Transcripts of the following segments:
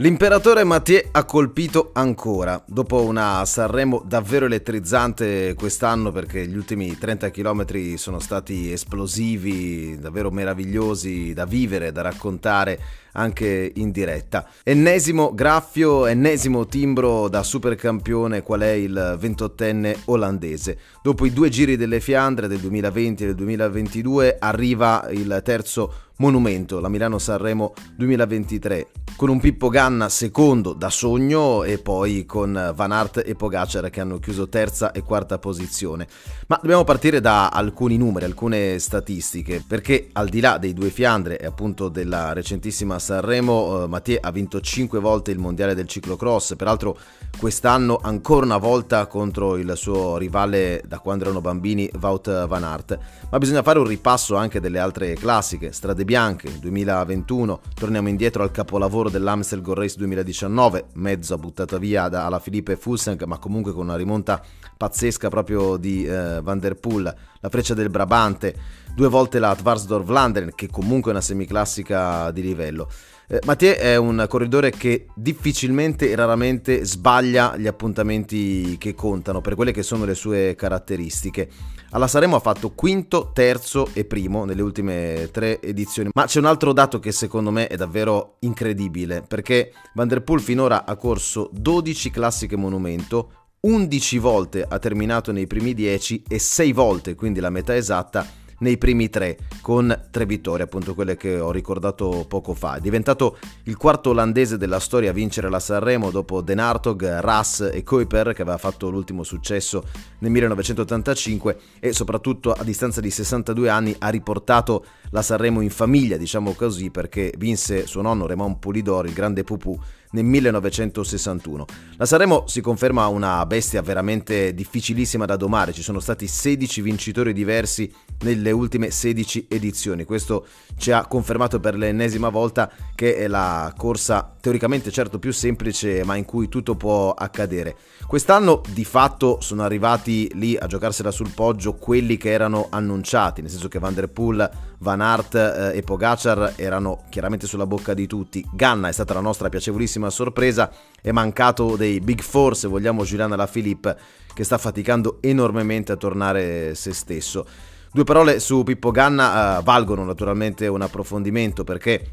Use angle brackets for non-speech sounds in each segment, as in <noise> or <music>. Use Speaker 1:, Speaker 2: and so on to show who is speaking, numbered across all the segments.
Speaker 1: L'imperatore Mathieu ha colpito ancora, dopo una Sanremo davvero elettrizzante quest'anno perché gli ultimi 30 km sono stati esplosivi, davvero meravigliosi da vivere, da raccontare anche in diretta. Ennesimo graffio, ennesimo timbro da supercampione qual è il 28enne olandese. Dopo i due giri delle Fiandre del 2020 e del 2022 arriva il terzo monumento, la Milano-Sanremo 2023 con un Pippo Ganna secondo da sogno e poi con Van Aert e Pogacar che hanno chiuso terza e quarta posizione. Ma dobbiamo partire da alcuni numeri, alcune statistiche, perché al di là dei due Fiandre e appunto della recentissima Sanremo, eh, Mathieu ha vinto 5 volte il mondiale del ciclocross, peraltro quest'anno ancora una volta contro il suo rivale da quando erano bambini, Wout Van Aert. Ma bisogna fare un ripasso anche delle altre classiche, Strade Bianche 2021, torniamo indietro al capolavoro dell'Amstel Gold Race 2019, mezzo buttata via dalla Filippe Fulsang, ma comunque con una rimonta pazzesca proprio di eh, Van Der Poel, la freccia del Brabante, due volte la Tvarsdorf Vlaanderen, che comunque è una semiclassica di livello. Eh, Mathieu è un corridore che difficilmente e raramente sbaglia gli appuntamenti che contano per quelle che sono le sue caratteristiche. Alla Saremo ha fatto quinto, terzo e primo nelle ultime tre edizioni, ma c'è un altro dato che secondo me è davvero incredibile, perché Van der Poel finora ha corso 12 classiche monumento, 11 volte ha terminato nei primi 10 e 6 volte, quindi la metà esatta, nei primi tre, con tre vittorie, appunto quelle che ho ricordato poco fa. È diventato il quarto olandese della storia a vincere la Sanremo dopo Den Hartog, Ras e Kuiper, che aveva fatto l'ultimo successo nel 1985 e soprattutto a distanza di 62 anni ha riportato la Sanremo in famiglia, diciamo così, perché vinse suo nonno Raymond Polidor, il grande Pupù, nel 1961. La Sanremo si conferma una bestia veramente difficilissima da domare, ci sono stati 16 vincitori diversi nelle ultime 16 edizioni, questo ci ha confermato per l'ennesima volta che è la corsa teoricamente certo più semplice ma in cui tutto può accadere. Quest'anno di fatto sono arrivati lì a giocarsela sul poggio quelli che erano annunciati, nel senso che Van Der Poel, Van Aert eh, e Pogacar erano chiaramente sulla bocca di tutti. Ganna è stata la nostra piacevolissima grandissima sorpresa, è mancato dei Big Four, se vogliamo, Giuliano Alaphilippe, che sta faticando enormemente a tornare se stesso. Due parole su Pippo Ganna uh, valgono naturalmente un approfondimento perché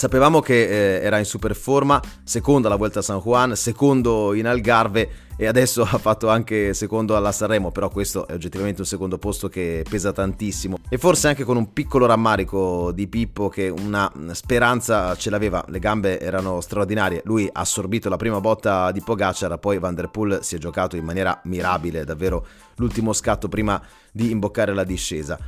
Speaker 1: Sapevamo che eh, era in super forma, secondo alla Vuelta a San Juan, secondo in Algarve e adesso <laughs> ha fatto anche secondo alla Sanremo, però questo è oggettivamente un secondo posto che pesa tantissimo. E forse anche con un piccolo rammarico di Pippo che una speranza ce l'aveva, le gambe erano straordinarie, lui ha assorbito la prima botta di Pogacar, poi Van Der Poel si è giocato in maniera mirabile, davvero l'ultimo scatto prima di imboccare la discesa.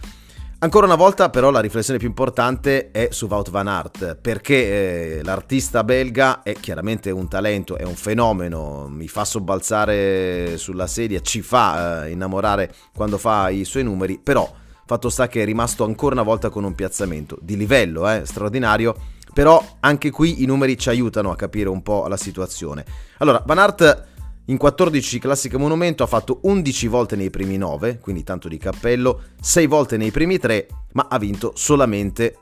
Speaker 1: Ancora una volta però la riflessione più importante è su Wout van Aert, perché eh, l'artista belga è chiaramente un talento, è un fenomeno, mi fa sobbalzare sulla sedia, ci fa eh, innamorare quando fa i suoi numeri, però fatto sta che è rimasto ancora una volta con un piazzamento di livello eh, straordinario, però anche qui i numeri ci aiutano a capire un po' la situazione. Allora, Van Aert in 14 classiche monumento ha fatto 11 volte nei primi 9, quindi tanto di cappello, 6 volte nei primi 3, ma ha vinto solamente,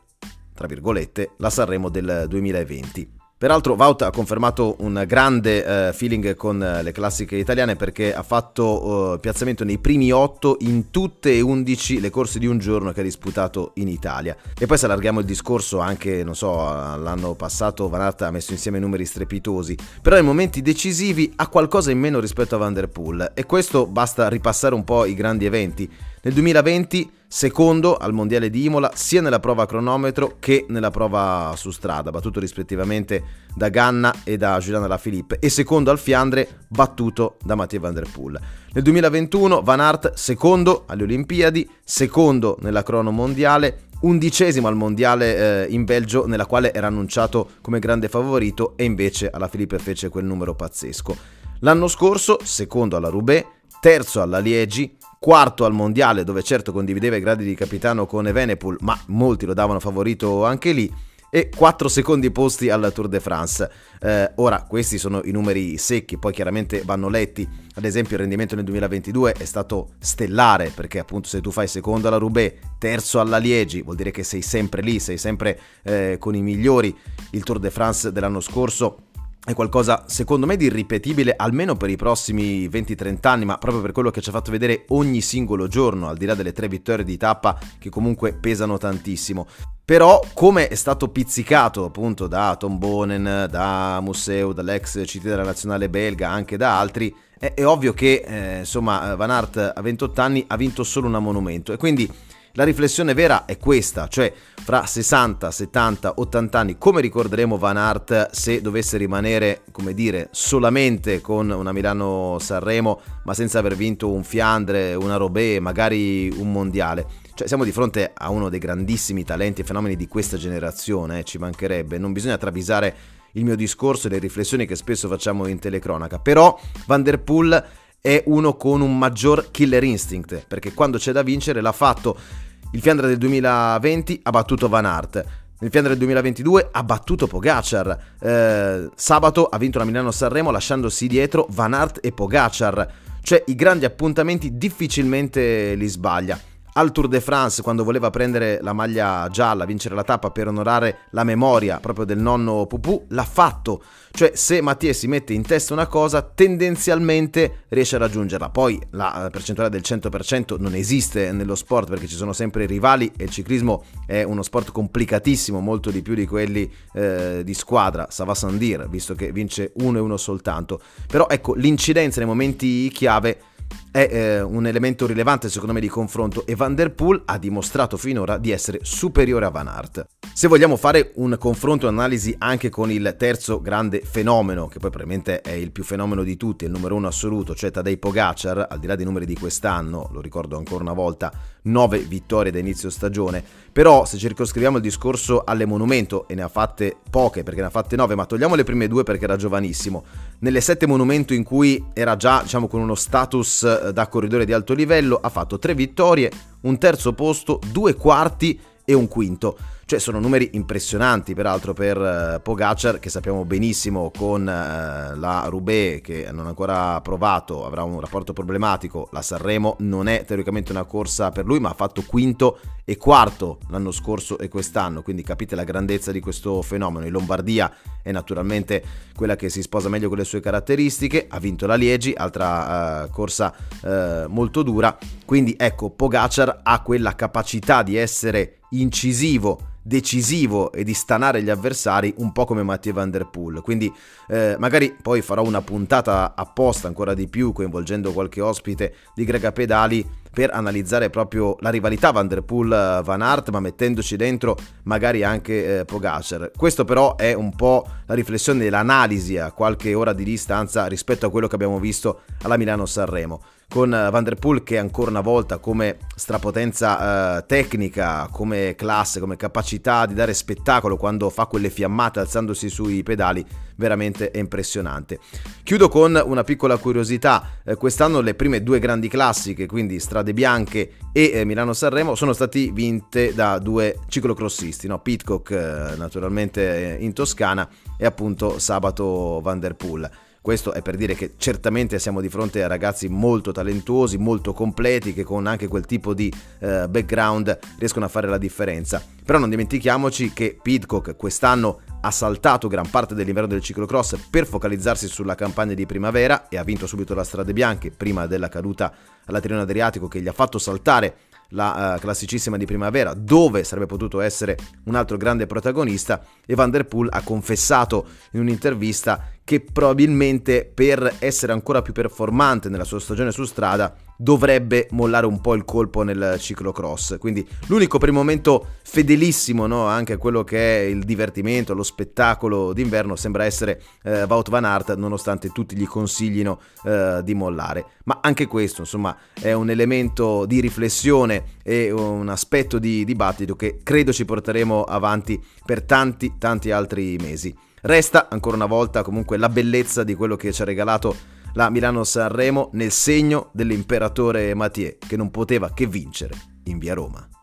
Speaker 1: tra virgolette, la Sanremo del 2020. Peraltro Vaut ha confermato un grande uh, feeling con uh, le classiche italiane perché ha fatto uh, piazzamento nei primi 8 in tutte e 11 le corse di un giorno che ha disputato in Italia. E poi se allarghiamo il discorso anche, non so, l'anno passato Van Aert ha messo insieme numeri strepitosi, però nei momenti decisivi ha qualcosa in meno rispetto a Van Der Poel e questo basta ripassare un po' i grandi eventi. Nel 2020 secondo al mondiale di Imola sia nella prova a cronometro che nella prova su strada, battuto rispettivamente da Ganna e da Giuliano Lafilippe e secondo al Fiandre battuto da Mathieu Van Der Poel. Nel 2021 Van Aert secondo alle Olimpiadi, secondo nella crono mondiale, undicesimo al mondiale eh, in Belgio nella quale era annunciato come grande favorito e invece alla Filippe fece quel numero pazzesco. L'anno scorso secondo alla Roubaix, terzo alla Liegi, quarto al mondiale dove certo condivideva i gradi di capitano con Evenepoel ma molti lo davano favorito anche lì e 4 secondi posti alla Tour de France. Eh, ora, questi sono i numeri secchi, poi chiaramente vanno letti. Ad esempio, il rendimento nel 2022 è stato stellare, perché appunto se tu fai secondo alla Roubaix, terzo alla Liegi, vuol dire che sei sempre lì, sei sempre eh, con i migliori. Il Tour de France dell'anno scorso è qualcosa secondo me di irripetibile almeno per i prossimi 20-30 anni, ma proprio per quello che ci ha fatto vedere ogni singolo giorno, al di là delle tre vittorie di tappa che comunque pesano tantissimo. Però, come è stato pizzicato appunto da Tom Bonen, da Museu, dall'ex CT della nazionale belga, anche da altri, è, è ovvio che eh, insomma Van Aert a 28 anni ha vinto solo un monumento e quindi la riflessione vera è questa, cioè fra 60, 70, 80 anni come ricorderemo Van Aert se dovesse rimanere, come dire, solamente con una Milano-Sanremo ma senza aver vinto un Fiandre, una Robé, magari un mondiale. Cioè siamo di fronte a uno dei grandissimi talenti e fenomeni di questa generazione, eh, ci mancherebbe, non bisogna travisare il mio discorso e le riflessioni che spesso facciamo in telecronaca, però Van der Poel è uno con un maggior killer instinct, perché quando c'è da vincere l'ha fatto. Il Fiandra del 2020 ha battuto Van Aert. Nel Fiandra del 2022 ha battuto Pogacar. Eh, sabato ha vinto la Milano-Sanremo lasciandosi dietro Van Aert e Pogacar. Cioè i grandi appuntamenti difficilmente li sbaglia al Tour de France quando voleva prendere la maglia gialla, vincere la tappa per onorare la memoria proprio del nonno Pupù, l'ha fatto. Cioè se Mattia si mette in testa una cosa, tendenzialmente riesce a raggiungerla. Poi la percentuale del 100% non esiste nello sport perché ci sono sempre rivali e il ciclismo è uno sport complicatissimo, molto di più di quelli eh, di squadra, Sava Sandir, visto che vince uno e uno soltanto. Però ecco, l'incidenza nei momenti chiave è eh, un elemento rilevante secondo me di confronto e Van Der Poel ha dimostrato finora di essere superiore a Van Aert. Se vogliamo fare un confronto un'analisi anche con il terzo grande fenomeno, che poi probabilmente è il più fenomeno di tutti, il numero uno assoluto, cioè Tadej Pogacar, al di là dei numeri di quest'anno, lo ricordo ancora una volta, 9 vittorie da inizio stagione, però se circoscriviamo il discorso alle monumento, e ne ha fatte poche perché ne ha fatte 9, ma togliamo le prime due perché era giovanissimo, nelle 7 monumento in cui era già diciamo con uno status eh, da corridore di alto livello, ha fatto 3 vittorie, un terzo posto, due quarti e un quinto. Cioè sono numeri impressionanti peraltro per uh, Pogacar che sappiamo benissimo con uh, la Roubaix che non ha ancora provato, avrà un rapporto problematico, la Sanremo non è teoricamente una corsa per lui ma ha fatto quinto e quarto l'anno scorso e quest'anno, quindi capite la grandezza di questo fenomeno. In Lombardia è naturalmente quella che si sposa meglio con le sue caratteristiche, ha vinto la Liegi, altra uh, corsa molto dura, quindi ecco Pogacar ha quella capacità di essere incisivo decisivo e di stanare gli avversari un po' come Mattia Van Der Poel. Quindi eh, magari poi farò una puntata apposta ancora di più coinvolgendo qualche ospite di Grega Pedali per analizzare proprio la rivalità Van Der Poel-Van Aert ma mettendoci dentro magari anche eh, Pogacar. Questo però è un po' la riflessione dell'analisi a qualche ora di distanza rispetto a quello che abbiamo visto alla Milano-Sanremo con eh, Van Der Poel che ancora una volta come strapotenza eh, tecnica, come classe, come capacità di dare spettacolo quando fa quelle fiammate alzandosi sui pedali, veramente è impressionante. Chiudo con una piccola curiosità, eh, quest'anno le prime due grandi classiche, quindi Strade Bianche e eh, Milano-Sanremo, sono state vinte da due ciclocrossisti, no? Pitcock eh, naturalmente in Toscana e appunto sabato Van Der Poel. Questo è per dire che certamente siamo di fronte a ragazzi molto talentuosi, molto completi, che con anche quel tipo di eh, background riescono a fare la differenza. Però non dimentichiamoci che Pidcock quest'anno ha saltato gran parte dell'inverno del ciclocross per focalizzarsi sulla campagna di primavera e ha vinto subito la Strade Bianche prima della caduta alla Tirreno Adriatico che gli ha fatto saltare la uh, classicissima di primavera, dove sarebbe potuto essere un altro grande protagonista, e Van der Poel ha confessato in un'intervista che probabilmente per essere ancora più performante nella sua stagione su strada dovrebbe mollare un po' il colpo nel ciclocross. Quindi l'unico per il momento fedelissimo no? anche a quello che è il divertimento, lo spettacolo d'inverno sembra essere eh, Wout van Aert nonostante tutti gli consiglino eh, di mollare. Ma anche questo insomma è un elemento di riflessione e un aspetto di dibattito che credo ci porteremo avanti per tanti tanti altri mesi. Resta ancora una volta comunque la bellezza di quello che ci ha regalato la Milano-Sanremo nel segno dell'imperatore Mathieu che non poteva che vincere in via Roma.